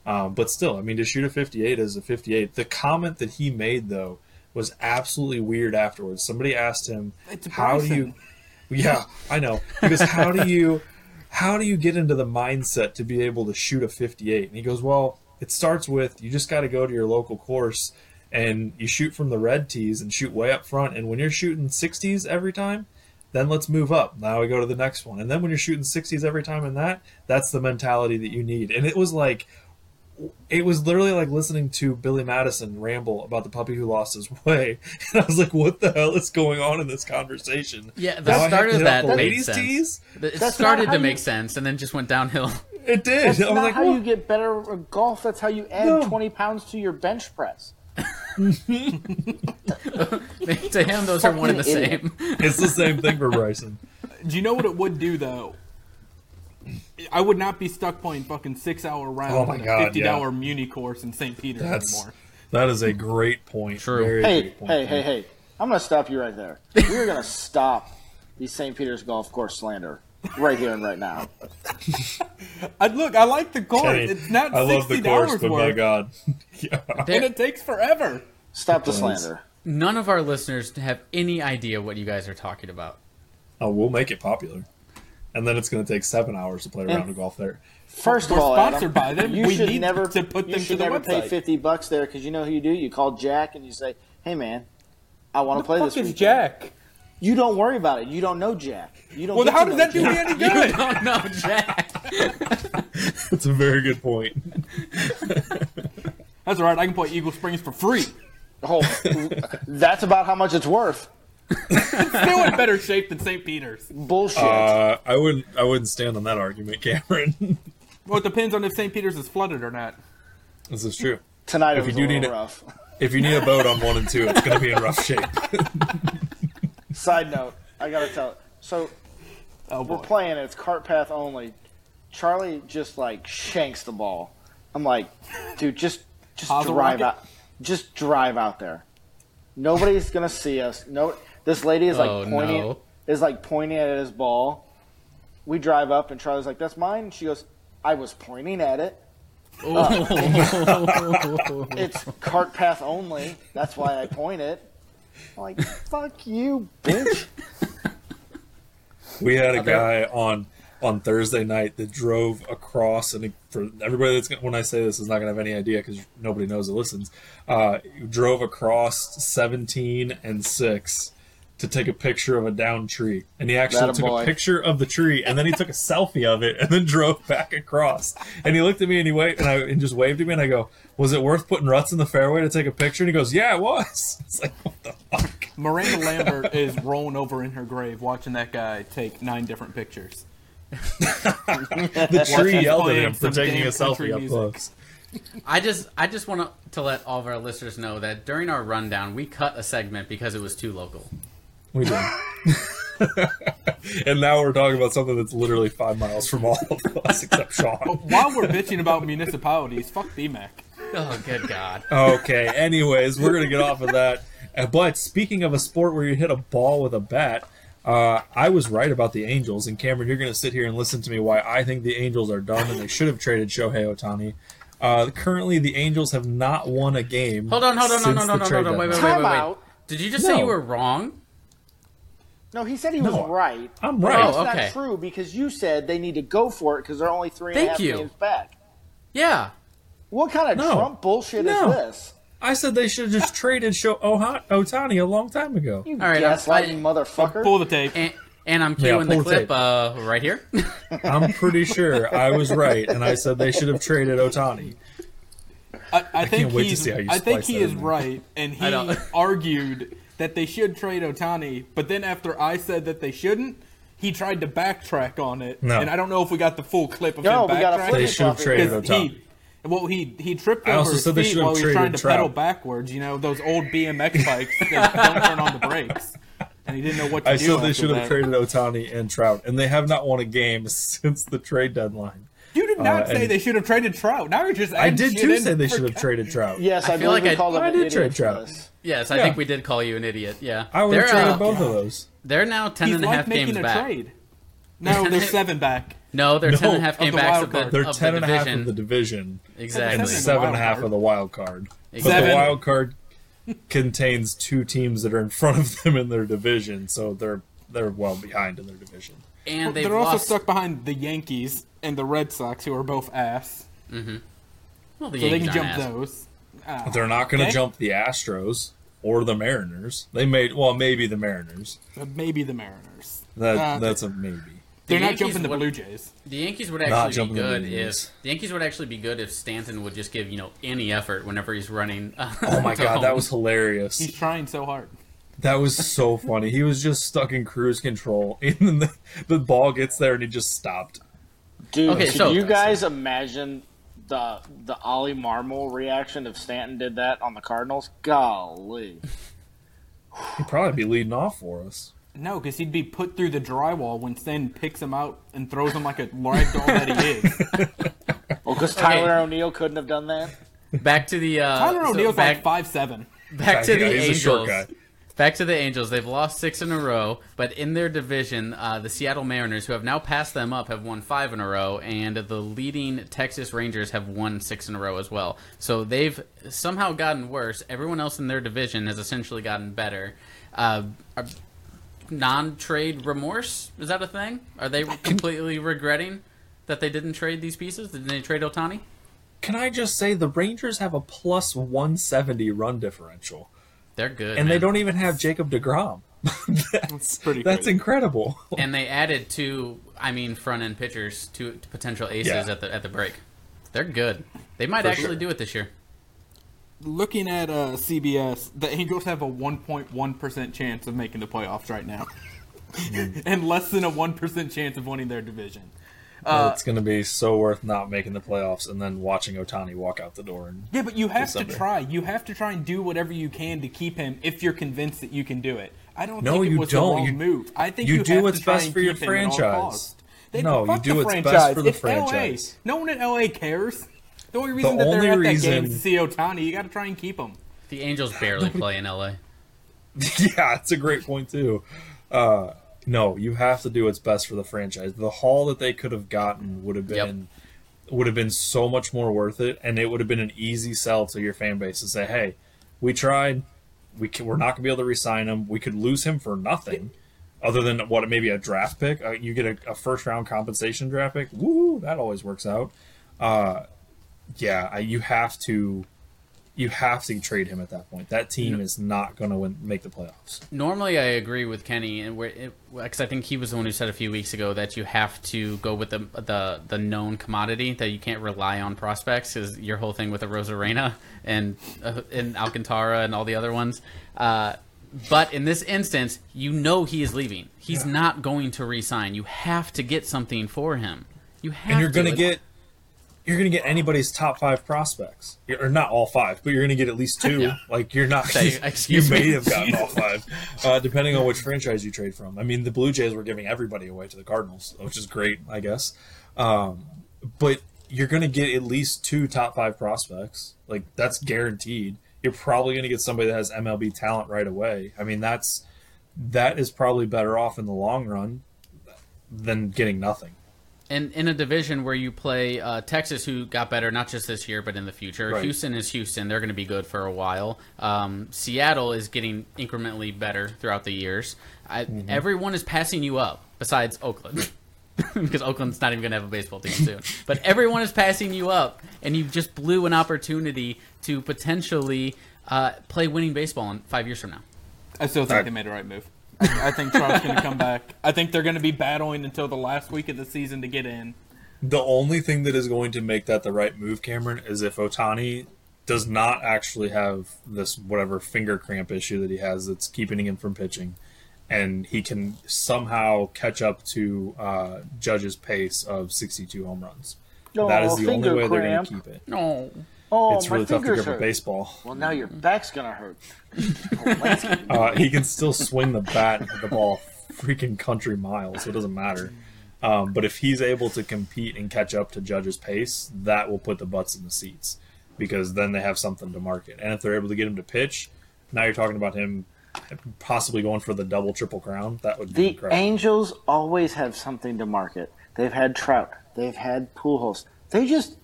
Um, but still, I mean, to shoot a 58 is a 58. The comment that he made, though, was absolutely weird afterwards. Somebody asked him, How do you. Yeah, I know. Because how do you. How do you get into the mindset to be able to shoot a 58? And he goes, Well, it starts with you just got to go to your local course and you shoot from the red tees and shoot way up front. And when you're shooting 60s every time, then let's move up. Now we go to the next one. And then when you're shooting 60s every time in that, that's the mentality that you need. And it was like, it was literally like listening to Billy Madison ramble about the puppy who lost his way. And I was like, what the hell is going on in this conversation? Yeah, the Now I have start of hit that made sense. tees? It That's started to make you- sense and then just went downhill. It did. That's I was not like, how "What?" you get better at golf. That's how you add No. 20 pounds to your bench press. to him, those are one and the same. It's the same thing for Bryson. Do you know what it would do though? I would not be stuck playing fucking six hour rounds Oh on a God, fifty yeah. dollar Muni course in St. Peter That's anymore. that is a great point. True. Very Hey, great point hey, there. hey, hey. I'm going to stop you right there. We're going to stop the St. Peter's Golf Course slander right here and right now. I look, I like the course. Kenny, it's not I love sixty the course, dollars but my God, yeah. and it takes forever. Stop the slander. None of our listeners have any idea what you guys are talking about. Oh, we'll make it popular, and then it's going to take seven hours to play a round And- of golf there. First We're of all, sponsored Adam, by them. You We should need never to put them to should the never pay 50 bucks there because you know who you do. You call Jack and you say, "Hey, man, I want to play Fuck this is weekend." Jack? You don't worry about it. You don't know Jack. You don't. Well, get how does know that do me any good? Oh no, Jack! That's a very good point. That's all right. I can play Eagle Springs for free. Oh, that's about how much it's worth. Still in better shape than St. Peter's. Bullshit. Uh, I wouldn't. I wouldn't stand on that argument, Cameron. Well, it depends on if St. Peter's is flooded or not. this is true. Tonight it If was you do little need it- rough. If you need a boat on one and two, it's going to be in rough shape. Side note, I gotta tell. So Oh we're playing. It's cart path only. Charlie just like shanks the ball. I'm like, dude, just just the drive out. Just drive out there. Nobody's gonna see us. No, this lady is like Oh, pointing no. is like pointing at his ball. We drive up and Charlie's like, "That's mine." And she goes, "I was pointing at it. It's cart path only. That's why I point I'm like, "Fuck you, bitch." We had a guy on on Thursday night that drove across, and for everybody that's gonna, when I say this is not going to have any idea because nobody knows that listens. Uh, drove across seventeen and six to take a picture of a downed tree, and he actually That took boy. a picture of the tree, and then he took a selfie of it, and then drove back across. And he looked at me and he waved, and I and just waved at me, and I go, "Was it worth putting ruts in the fairway to take a picture?" And he goes, "Yeah, it was." It's like what the fuck. Miranda Lambert is rolling over in her grave watching that guy take nine different pictures. The tree yelled at him for taking a selfie country up close. I just I just want to let all of our listeners know that during our rundown we cut a segment because it was too local. We did. and now we're talking about something that's literally five miles from all of us except Sean. While we're bitching about municipalities, fuck BMAC. Oh, good God! Okay, anyways, we're going to get off of that. Uh, But speaking of a sport where you hit a ball with a bat, uh, I was right about the Angels. And Cameron, you're going to sit here and listen to me why I think the Angels are done and they should have traded Shohei Ohtani. Uh, currently, the Angels have not won a game. Hold on, hold on, no, since no, the no, no, no, trade no, wait, wait, wait, wait, Timeout. wait. Did you just say you were wrong? No, he said he was No, right. I'm right. That's Oh, okay. not true because you said they need to go for it because they're only three and a Thank half you. games back. Yeah. What kind of No. Trump bullshit No. is this? I said they should have just traded Sho- Oha- Ohtani a long time ago. You All right, I'm- gaslighting I- motherfucker. Pull the tape. And, and I'm Yeah, cueing the clip uh, right here. I'm pretty sure I was right, and I said they should have traded Ohtani. I, I think can't wait to he's. see how you I think he is there. right, and he argued that they should trade Ohtani. But then after I said that they shouldn't, he tried to backtrack on it. No. And I don't know if we got the full clip of No, him we got a backtracking. They should have of it. traded Because Ohtani. he, well, he he tripped I over his feet while he was trying traded to pedal backwards. You know those old BMX bikes that don't turn on the brakes, and he didn't know what to do. I do. said they after should have traded Ohtani and Trout, and they have not won a game since the trade deadline. You did not uh, say they should have traded Trout. Now you're just. I did too say they should have guys. traded Trout. yes, I, I feel like we I- called him I an did idiot trade for Trout. this. yes, I Yeah. think we did call you an idiot. Yeah. I would have They're, traded uh, both of those. They're now 10 He's and a half games a back. trade. No, they're seven back. No, they're No, 10 and a of game the wild of the, card. They're of ten the and a half division. of the division, exactly. and Seven. seven and a half of the wild card. But the wild card contains two teams that are in front of them in their division, so they're they're well behind in their division. And they've They're also stuck behind the Yankees and the Red Sox, who are both ass. well, the So they can jump ass. those. Ah, They're not going to Okay. jump the Astros or the Mariners. They made well, maybe the Mariners. uh, maybe the Mariners. That Uh, that's a maybe. They're not Yankees jumping the would- Blue Jays. The Yankees would actually be jumping the good if the Yankees would actually be good if Stanton would just give you know any effort whenever he's running. Uh, Oh my to god, that was hilarious. He's trying so hard. That was so funny. He was just stuck in cruise control, and then the, the ball gets there, and he just stopped. Dude, Okay, can so- you guys imagine the the Oli Marmol reaction if Stanton did that on the Cardinals? Golly. He'd probably be leading off for us. No, because he'd be put through the drywall when Stan picks him out and throws him like a rag doll that he is. Well, because Tyler O'Neill couldn't have done that. back to the uh, Tyler so O'Neill's back, like five seven. back to Yeah, the he's a short Angels. Back to the Angels. They've lost six in a row, but in their division, uh, the Seattle Mariners, who have now passed them up, have won five in a row, and the leading Texas Rangers have won six in a row as well. So they've somehow gotten worse. Everyone else in their division has essentially gotten better. Uh, non-trade remorse is that a thing? Are they completely regretting that they didn't trade these pieces? Didn't they trade Ohtani? Can I just say the Rangers have a plus 170 run differential, They're good, and they don't even have Jacob deGrom. that's pretty That's crazy. incredible. and they added two, I mean, front end pitchers, two potential aces Yeah. at the at the break. They're good. They might For actually sure. do it this year. Looking at uh, CBS, the Angels have a 1.1% chance of making the playoffs right now. and less than a 1% chance of winning their division. Uh, it's going to be so worth not making the playoffs and then watching Ohtani walk out the door. And Yeah, but you have to try. You have to try and do whatever you can to keep him if you're convinced that you can do it. I don't No, think it you was don't. the wrong You- move. I think you you, do have what's to try best for your keep him at all franchise. They, No, you do the what's best for the It's LA. franchise. No one in LA cares. The only reason that only they're at reason- that game is to see Ohtani. You got to try and keep him. The Angels barely play in LA. yeah, it's a great point too. Uh, no, you have to do what's best for the franchise. The haul that they could have gotten would have been would have been so much more worth it, and it would have been an easy sell to your fan base to say, "Hey, we tried. We can, we're not going to be able to re-sign him. We could lose him for nothing." Other than what maybe a draft pick, uh, you get a, a first round compensation draft pick. Woo, that always works out. Uh, yeah, you have to, you have to trade him at that point. That team is not going to make the playoffs. Normally, I agree with Kenny, and because I think he was the one who said a few weeks ago that you have to go with the the, the known commodity that you can't rely on prospects. Is your whole thing with the Arozarena and uh, and Alcantara and all the other ones. Uh, but in this instance, you know he is leaving. He's not going to resign. You have to get something for him. You have and you're going to get you're going to get anybody's top five prospects, or not all five, but you're going to get at least two. Yeah. Like you're not. Say, you may me. have gotten all five, uh, depending on which franchise you trade from. I mean, the Blue Jays were giving everybody away to the Cardinals, which is great, I guess. Um, but you're going to get at least two top five prospects. Like that's guaranteed. You're probably going to get somebody that has MLB talent right away. I mean, that's that is probably better off in the long run than getting nothing. And in a division where you play uh, Texas, who got better not just this year but in the future. Right. Houston is Houston; they're going to be good for a while. Um, Seattle is getting incrementally better throughout the years. I, Mm-hmm. Everyone is passing you up, besides Oakland, because Oakland's not even going to have a baseball team soon. But everyone is passing you up, and you just blew an opportunity to potentially uh, play winning baseball in five years from now. I still think Right. they made the right move. I, I think Trout's going to come back. I think they're going to be battling until the last week of the season to get in. The only thing that is going to make that the right move, Cameron, is if Ohtani does not actually have this whatever finger cramp issue that he has that's keeping him from pitching, and he can somehow catch up to uh, Judge's pace of 62 home runs. that is Oh, the only finger way they're going to keep it. No. Oh, it's my really tough to fingers grip a baseball. Well, now your back's gonna hurt. Oh, let's get- Uh, he can still swing the bat and hit the ball freaking country miles. So it doesn't matter. Um, but if he's able to compete and catch up to Judge's pace, that will put the butts in the seats because then they have something to market. And if they're able to get him to pitch, now you're talking about him possibly going for the double triple crown. That would be the incredible. Angels always have something to market. They've had Trout. They've had Pujols. They just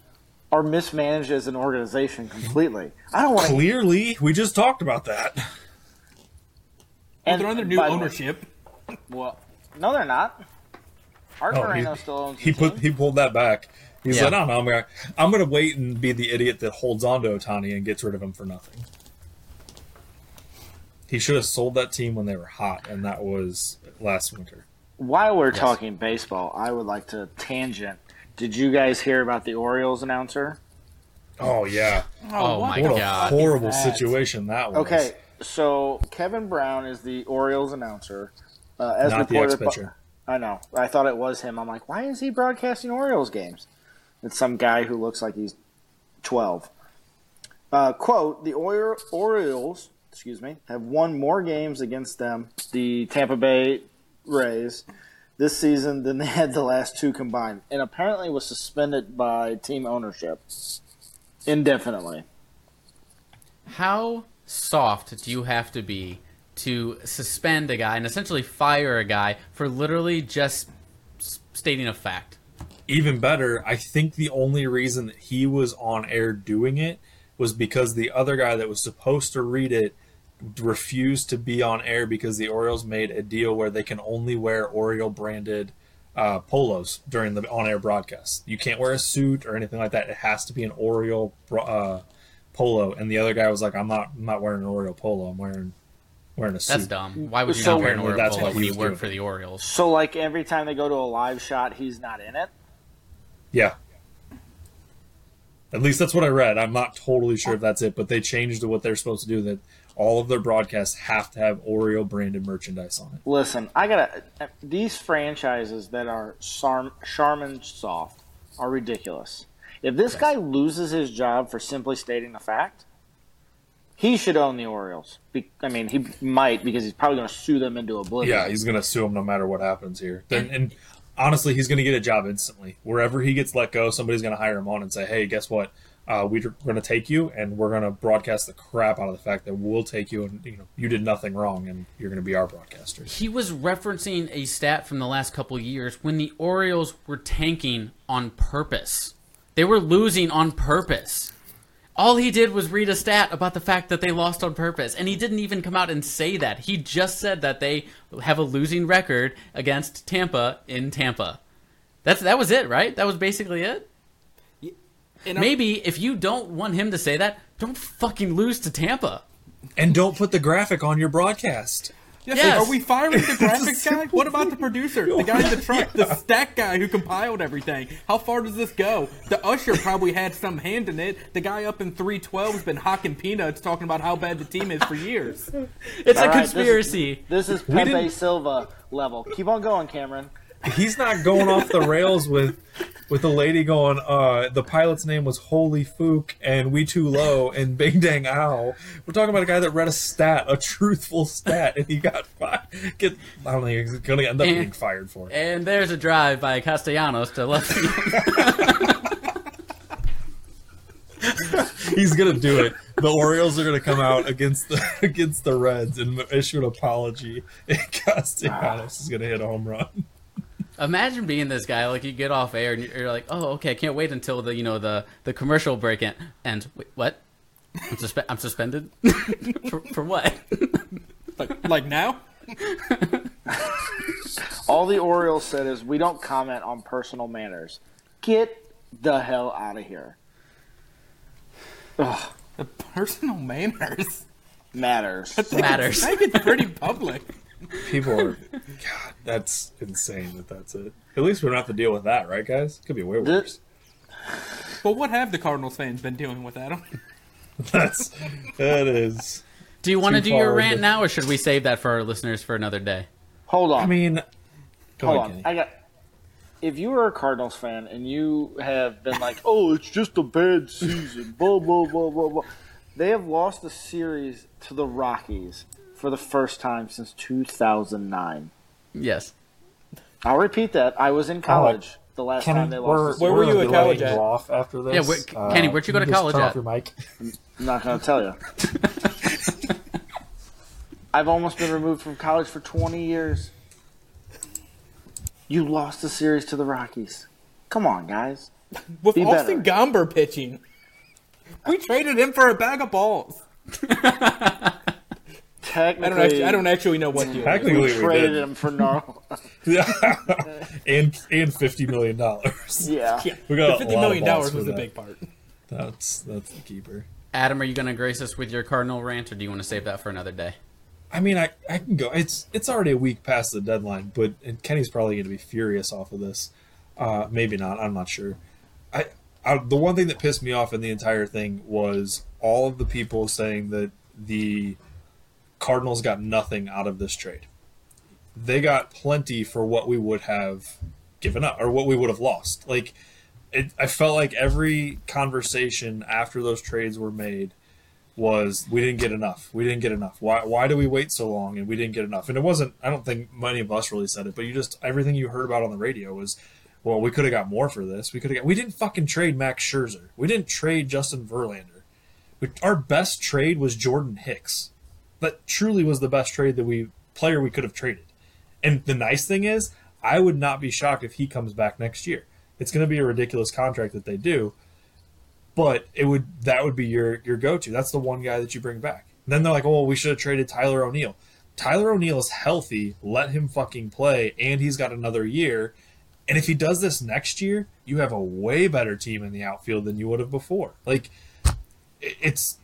are mismanaged as an organization completely. I don't want to. Clearly, we just talked about that. Well, they're under new by way- ownership. Well, no, they're not. Art Oh, Moreno he- still owns the He put team. he pulled that back. He's Yeah. like, no, no, I'm gonna I'm gonna wait and be the idiot that holds on to Ohtani and gets rid of him for nothing. He should have sold that team when they were hot, and that was last winter. While we're Yes. talking baseball, I would like to tangent. Did you guys hear about the Orioles announcer? Oh yeah, Oh, what my what the a God. fuck is horrible that? situation that was. Okay, so Kevin Brown is the Orioles announcer. Uh, as not the reported ex-pitcher. I know. I thought it was him. I'm like, why is he broadcasting Orioles games? It's some guy who looks like he's 12. Uh, quote: The Or- Orioles, excuse me, have won more games against them, the Tampa Bay Rays, this season than they had the last two combined, and apparently was suspended by team ownership indefinitely. How soft do you have to be to suspend a guy and essentially fire a guy for literally just stating a fact? Even better, I think the only reason that he was on air doing it was because the other guy that was supposed to read it refused to be on air because the Orioles made a deal where they can only wear Oriole branded uh, polos during the on air broadcast. You can't wear a suit or anything like that. It has to be an Oriole bro- uh, polo. And the other guy was like, "I'm not, I'm not wearing an Oriole polo. I'm wearing wearing a suit." That's dumb. Why would you So- not wear an Oriole polo when you work doing. for the Orioles? So, like every time they go to a live shot, he's not in it. Yeah. At least that's what I read. I'm not totally sure if that's it, but they changed what they're supposed to do. That all of their broadcasts have to have Oreo branded merchandise on it. Listen, I gotta. These franchises that are Char- Charmin soft are ridiculous. If this guy loses his job for simply stating the fact, he should own the Orioles. Be- I mean, he might because he's probably going to sue them into oblivion. Yeah, he's going to sue them no matter what happens here. Then, and honestly, he's going to get a job instantly. Wherever he gets let go, somebody's going to hire him on and say, "Hey, guess what? Uh, we're going to take you, and we're going to broadcast the crap out of the fact that we'll take you, and you know you did nothing wrong, and you're going to be our broadcaster." He was referencing a stat from the last couple years when the Orioles were tanking on purpose. They were losing on purpose. All he did was read a stat about the fact that they lost on purpose, and he didn't even come out and say that. He just said that they have a losing record against Tampa in Tampa. That's that was it, right? That was basically it. And I'm- Maybe if you don't want him to say that, don't fucking lose to Tampa. And don't put the graphic on your broadcast. Yes, Yes. Are we firing the graphics guy? What about the producer, the guy in the truck, the stack guy who compiled everything? How far does this go? The usher probably had some hand in it. The guy up in 312 has been hawking peanuts, talking about how bad the team is for years. It's All a right, this is- conspiracy. This is Pepe Silvia level. Keep on going, Cameron. He's not going off the rails with with the lady going. Uh, the pilot's name was Holy Fook and We Too Low and Bing Dang Ow. We're talking about a guy that read a stat, a truthful stat, and he got fired. Get, I don't think he's going to end up And- getting fired for it. And there's a drive by Castellanos to left. He's going to do it. The Orioles are going to come out against the against the Reds and issue an apology. And Castellanos is going to hit a home run. Imagine being this guy. Like you get off air and you're like, "Oh, okay, I can't wait until the you know the the commercial break in." And wait, what? I'm, suspe- I'm suspended for, for what? Like, like now? All the Orioles said is we don't comment on personal manners. Get the hell out of here. Ugh, The personal manners. matters. Matters. I think it's pretty public. People are, God, that's insane that that's it. At least we don't have to deal with that, right, guys? Could be way worse. But what have the Cardinals fans been doing with Adam? That's that is. Do you want to do your rant into- now, or should we save that for our listeners for another day? Hold on. I mean, go Hold on. Kenny. I got. If you are a Cardinals fan and you have been like, "Oh, it's just a bad season," blah blah blah blah blah, they have lost a series to the Rockies for the first time since 2009. Yes. I'll repeat that. I was in college the last Kenny, time they we're, lost. The Where were we're you at college delay at? Off after this. Yeah, where- uh, Kenny, where'd you go to college turn at? Off your mic. I'm not going to tell you. I've almost been removed from college for 20 years. You lost the series to the Rockies. Come on, guys. With Be Austin better. Gomber pitching. We traded him for a bag of balls. I don't actually, I don't actually know what deal. it Technically, was. we traded did. him for no. and and fifty million dollars. yeah. Yeah, We got the a lot million dollars for was the big part. That's that's the keeper. Adam, are you going to grace us with your Cardinal rant, or do you want to save that for another day? I mean, I, I can go. It's it's already a week past the deadline, but and Kenny's probably going to be furious off of this. Uh, maybe not. I'm not sure. I, I the one thing that pissed me off in the entire thing was all of the people saying that the Cardinals got nothing out of this trade. They got plenty for what we would have given up or what we would have lost. Like it, I felt like every conversation after those trades were made was we didn't get enough. We didn't get enough. Why why do we wait so long and we didn't get enough? And it wasn't I don't think many of us really said it, but you just everything you heard about on the radio was well, we could have got more for this. We could have got we didn't fucking trade Max Scherzer. We didn't trade Justin Verlander. We, our best trade was Jordan Hicks. That truly was the best trade that we player we could have traded. And the nice thing is, I would not be shocked if he comes back next year. It's going to be a ridiculous contract that they do, but it would that would be your your go to. That's the one guy that you bring back. And then they're like, oh, we should have traded Tyler O'Neill. Tyler O'Neill is healthy. Let him fucking play, and he's got another year. And if he does this next year, you have a way better team in the outfield than you would have before. Like, it's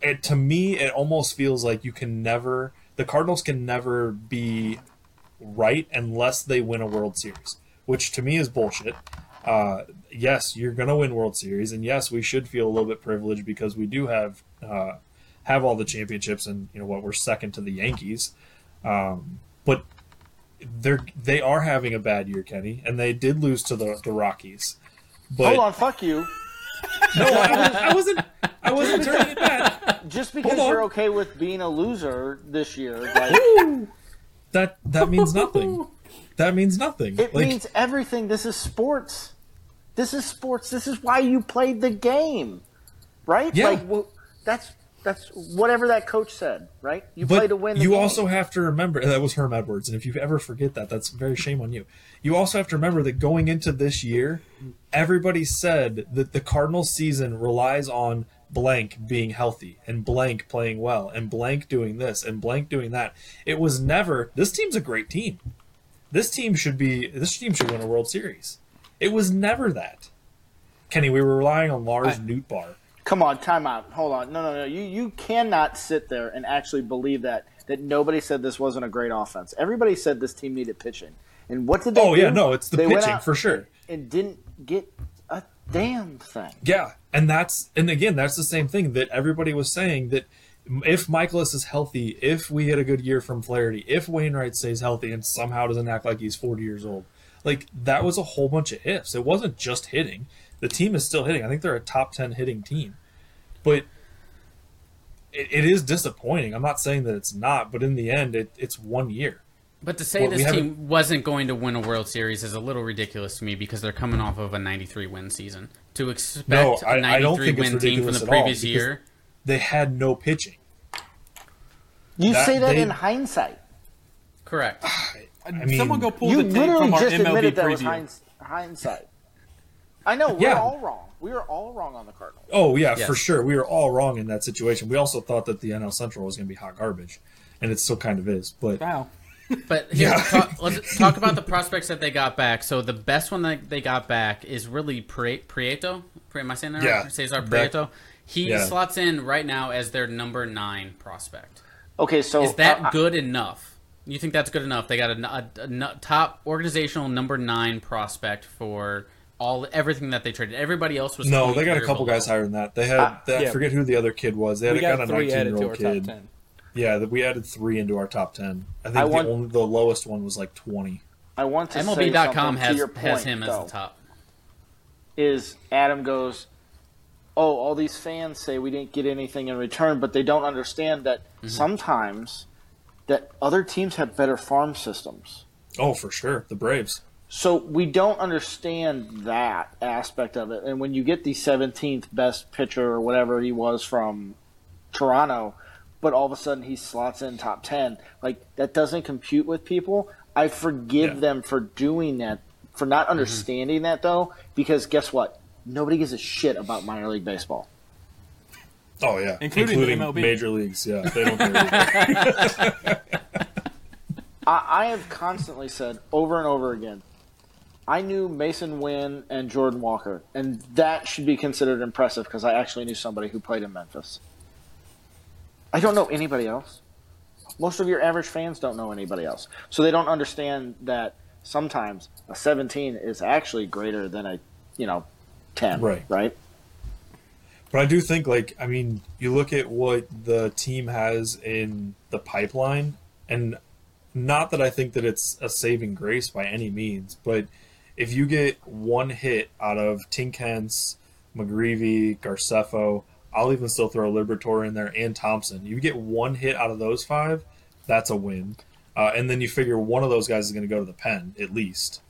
it to me, it almost feels like you can never. The Cardinals can never be right unless they win a World Series, which to me is bullshit. Uh, yes, you're to win World Series, and yes, we should feel a little bit privileged because we do have uh, have all the championships, and you know what, we're second to the Yankees. Um, but they're they are having a bad year, Kenny, and they did lose to the the Rockies. But Hold on, fuck you. No, I, was, I wasn't. I wasn't turning it back. Just because Hold you're okay with being a loser this year, like, That that means nothing. That means nothing. it like means everything. This is sports. This is sports. This is why you played the game, right? Yeah. Like, well, that's that's whatever that coach said, right? You but play to win. The you game. also have to remember that was Herm Edwards, and if you ever forget that, that's very shame on you. You also have to remember that going into this year, everybody said that the Cardinals season relies on blank being healthy and blank playing well and blank doing this and blank doing that. It was never this team's a great team. This team should be this team should win a World Series. It was never that. Kenny, we were relying on Lars Nootbaar. Come on, time out. Hold on. No, no, no. You you cannot sit there and actually believe that that nobody said this wasn't a great offense. Everybody said this team needed pitching. And what did they Oh do? yeah, no, it's the They pitching for sure. And didn't get a damn thing. Yeah, and that's and again that's the same thing that everybody was saying that if Mikolas is healthy, if we get a good year from Flaherty, if Wainwright stays healthy and somehow doesn't act like he's 40 years old, like that was a whole bunch of ifs. It wasn't just hitting. The team is still hitting. I think they're a top 10 hitting team, but it, it is disappointing. I'm not saying that it's not, but in the end, it, it's one year. But to say Well, this team wasn't going to win a World Series is a little ridiculous to me because they're coming off of a 93 win season. To expect No, a I- I 93 don't think it's win team from ridiculous the at all, previous year, They had no pitching. You That- say that they- in hindsight. correct? I mean, Someone go pull You the tape literally from our just MLB admitted that was preview. hindsight. I know we're Yeah. all wrong. We were all wrong on the Cardinals. Oh yeah, Yes. for sure. We were all wrong in that situation. We also thought that the NL Central was going to be hot garbage, and it still kind of is. But Wow. But here, Yeah. talk, let's talk about the prospects that they got back. So the best one that they got back is really Prieto. Am I saying that Yeah. right? Cesar That- Prieto. He yeah. slots in right now as their number nine prospect. Okay, so Is that uh, good enough? You think that's good enough? They got a top organizational number nine prospect for all everything that they traded. Everybody else was no, they got a couple below. guys higher than that. They had Ah, they, I yeah. forget who the other kid was. They had We a, got got a 19 year old kid. Yeah, we added three into our top ten. I think I the only the lowest one was like 20. I want to say MLB.com something to has your has point, him as the top. Is Adam goes, oh, all these fans say we didn't get anything in return, but they don't understand that Mm-hmm. sometimes that other teams have better farm systems. Oh, for sure, the Braves. So we don't understand that aspect of it. And when you get the 17th best pitcher or whatever he was from Toronto, but all of a sudden he slots in top 10, like that doesn't compute with people. I forgive Yeah. them for doing that, for not mm-hmm. understanding that though, because guess what? Nobody gives a shit about minor league baseball. Oh yeah, Including the MLB. major leagues. Yeah, they don't care. I, I have constantly said over and over again, I knew Masyn Winn and Jordan Walker, and that should be considered impressive because I actually knew somebody who played in Memphis. I don't know anybody else. Most of your average fans don't know anybody else, so they don't understand that sometimes a 17 is actually greater than a, you know, 10. Right. Right. But I do think, like, I mean, you look at what the team has in the pipeline, and not that I think that it's a saving grace by any means, but if you get one hit out of Tink Hence, McGreevy, Graceffo, I'll even still throw Liberatore in there and Thompson. You get one hit out of those five, that's a win. Uh, and then you figure one of those guys is going to go to the pen at least.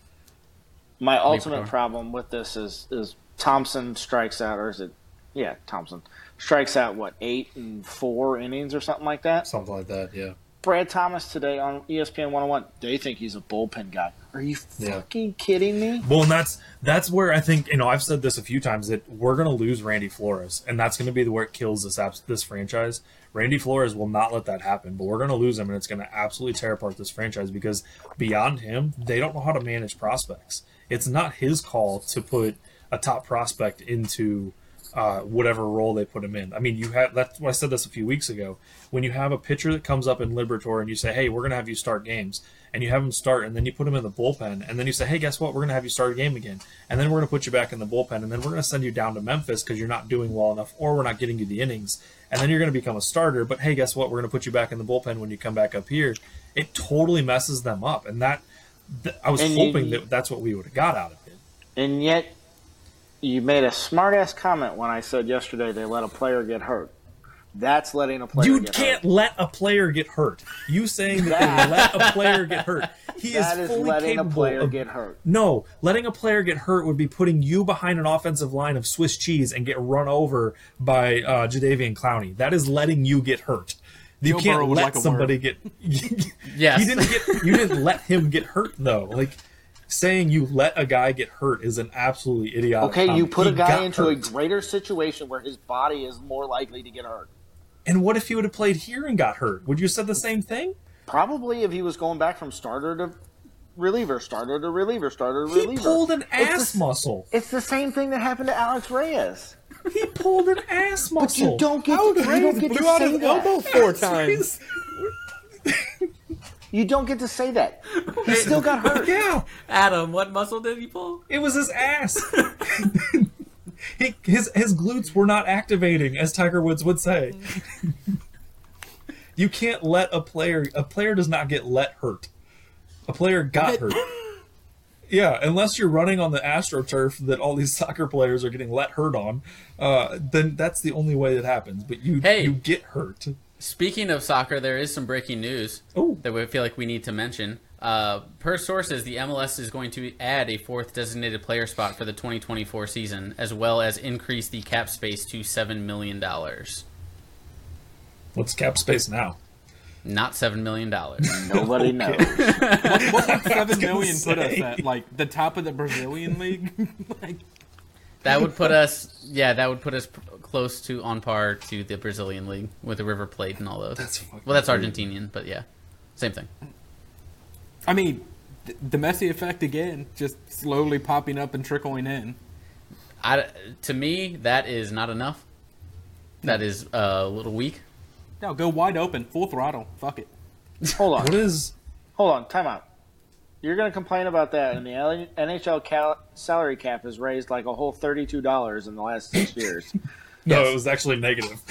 My ultimate problem with this is is Thompson strikes out, or is it? Yeah, Thompson strikes out what eight and four innings or something like that. Something like that, yeah. Brad Thomas today on ESPN 101. They think he's a bullpen guy. Are you Yeah. fucking kidding me? Well, and that's that's where I think you know I've said this a few times that we're going to lose Randy Flores, and that's going to be the where it kills this abs- this franchise. Randy Flores will not let that happen, but we're going to lose him, and it's going to absolutely tear apart this franchise because beyond him, they don't know how to manage prospects. It's not his call to put a top prospect into uh, whatever role they put him in. I mean, you have that's why I said this a few weeks ago. When you have a pitcher that comes up in Liberatore and you say, "Hey, we're going to have you start games," and you have him start, and then you put him in the bullpen, and then you say, "Hey, guess what? We're going to have you start a game again," and then we're going to put you back in the bullpen, and then we're going to send you down to Memphis because you're not doing well enough, or we're not getting you the innings, and then you're going to become a starter. But hey, guess what? We're going to put you back in the bullpen when you come back up here. It totally messes them up, and that th- I was And you- hoping that that's what we would have got out of it. And yet, you made a smart ass comment when I said yesterday they let a player get hurt. That's letting a player get. You can't hurt. let a player get hurt. You saying that they let a player get hurt. He That is is fully letting a player of get hurt. No, letting a player get hurt would be putting you behind an offensive line of Swiss cheese and get run over by uh, Jadeveon Clowney. That is letting you get hurt. You Joe can't let like somebody get. Yes. you didn't get. You didn't let him get hurt though. Like saying you let a guy get hurt is an absolutely idiotic. Okay, you put He a guy got into a greater situation where his body is more likely to get hurt. And what if he would have played here and got hurt? Would you have said the same thing? Probably if he was going back from starter to reliever, starter to reliever, starter to He reliever. pulled an It's ass the- muscle. It's the same thing that happened to Alex Reyes. He pulled an ass muscle. But you don't get How to, did you don't get to out say that. elbow four times? You don't get to say that. He still got hurt. Yeah, Adam, what muscle did he pull? it was his ass. he, his his glutes were not activating, as Tiger Woods would say. you can't let a player. A player does not get let hurt. A player got hurt. Yeah, unless you're running on the AstroTurf that all these soccer players are getting let hurt on, uh, then that's the only way it happens. But you Hey. you get hurt. Speaking of soccer, there is some breaking news Oh. that we feel like we need to mention. Uh, per sources, the MLS is going to add a fourth designated player spot for the 2024 season, as well as increase the cap space to $7 million. What's cap space now? Not $7 million. Nobody knows. What would seven gonna put us at? Like the top of the Brazilian league? like, That would put us, yeah, that would put us close to on par to the Brazilian league with the River Plate and all those. That's well, that's crazy. Argentinian, but yeah, same thing. I mean, th- the Messi effect again, just slowly popping up and trickling in. I, to me, that is not enough. That is uh, a little weak. No, go wide open, full throttle. Fuck it. Hold on. What is? Hold on. Time out. You're going to complain about that, and the L- NHL cal- salary cap has raised like a whole thirty-two dollars in the last six years. No, Yes. it was actually negative.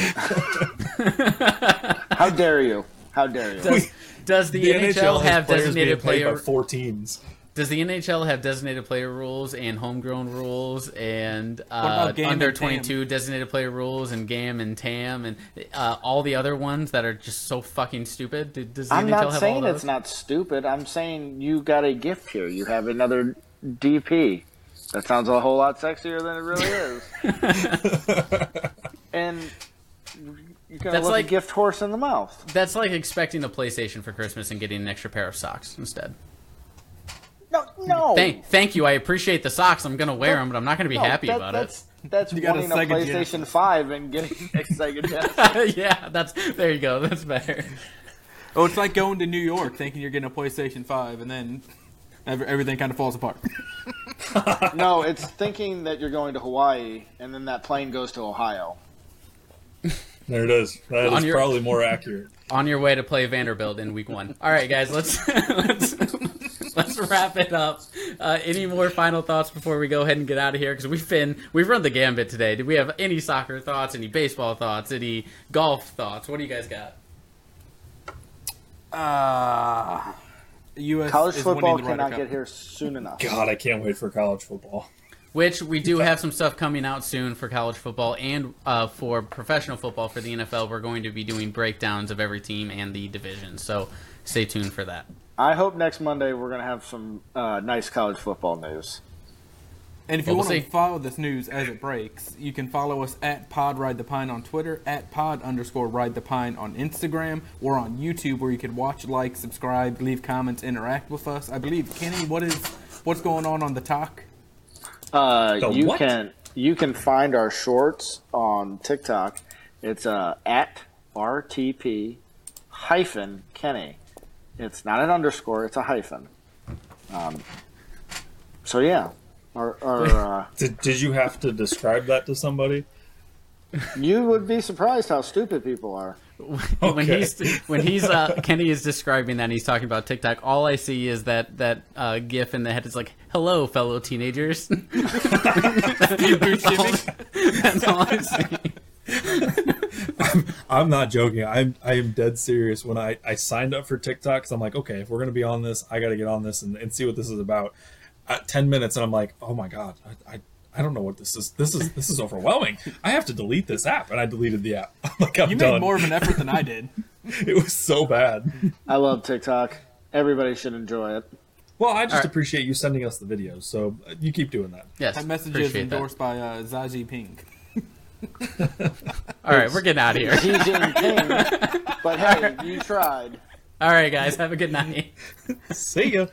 How dare you? How dare you? Does, does the, NHL, have designated player? by four teams. Does the NHL have designated player rules and homegrown rules and uh, under and TAM? twenty two designated player rules and GAM and TAM and uh, all the other ones that are just so fucking stupid? Does the I'm NHL not have all saying those? it's not stupid. I'm saying you got a gift here. You have another DP. That sounds a whole lot sexier than it really is. and you're gonna That's look like- a gift horse in the mouth. That's like expecting a PlayStation for Christmas and getting an extra pair of socks instead. No, no. Thank, thank you. I appreciate the socks. I'm gonna wear them, but I'm not gonna be no, happy that- about that's, That's You got a wanting a, PlayStation Genesis. Five and getting a Sega Genesis. yeah, that's there. You go. That's better. Oh, it's like going to New York thinking you're getting a PlayStation 5 and then ev- everything kind of falls apart. no, it's thinking that you're going to Hawaii and then that plane goes to Ohio. There it is. That On is your- probably more accurate. On your way to play Vanderbilt in Week One. All right, guys. Let's let's, let's wrap it up. Uh, any more final thoughts before we go ahead and get out of here? Because we've been we've run the gambit today. Do we have any soccer thoughts? Any baseball thoughts? Any golf thoughts? What do you guys got? Uh, U.S. College football winning the Ryder cannot get here soon enough. God, I can't wait for college football. Which we do have some stuff coming out soon for college football and uh, for professional football for the NFL. We're going to be doing breakdowns of every team and the division. So stay tuned for that. I hope next Monday we're going to have some uh, nice college football news. And if you Well, we'll want see. to follow this news as it breaks, you can follow us at Pod Ride the Pine on Twitter, at Pod underscore Ride the Pine on Instagram, or on YouTube, where you can watch, like, subscribe, leave comments, interact with us. I believe Kenny, what is what's going on on the talk? Uh, The you what? can you can find our shorts on TikTok. It's uh, at RTP hyphen Kenny. It's not an underscore. It's a hyphen. Um, so yeah, our, our uh, Did, did you have to describe that to somebody? You would be surprised how stupid people are. When Okay. he's when he's uh, Kenny is describing that and he's talking about TikTok, all I see is that that uh, GIF in the head is like, "Hello, fellow teenagers." That's all I see. I'm not joking. I'm I am dead serious. When I I signed up for TikTok, because I'm like, okay, if we're gonna be on this, I got to get on this and, and see what this is about. At ten minutes, and I'm like, oh my god, I, I I don't know what this is. This is this is overwhelming. I have to delete this app, and I deleted the app. Like, I'm You done. made more of an effort than I did. It was so bad. I love TikTok. Everybody should enjoy it. Well, I just All right. appreciate you sending us the videos. So uh, you keep doing that. Yes, That message is appreciate that. endorsed by uh, Zaji Ping. All right, we're getting out of here. Xi Jinping. but hey, you tried. All right, guys, have a good night. See ya.